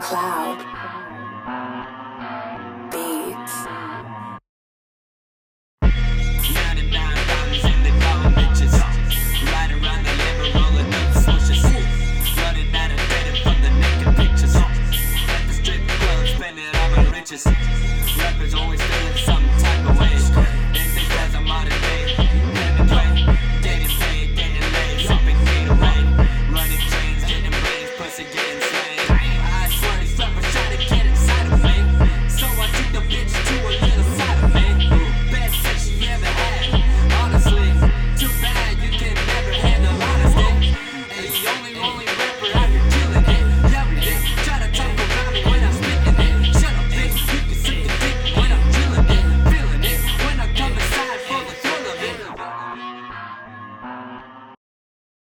Cloud. righteous. Rappers always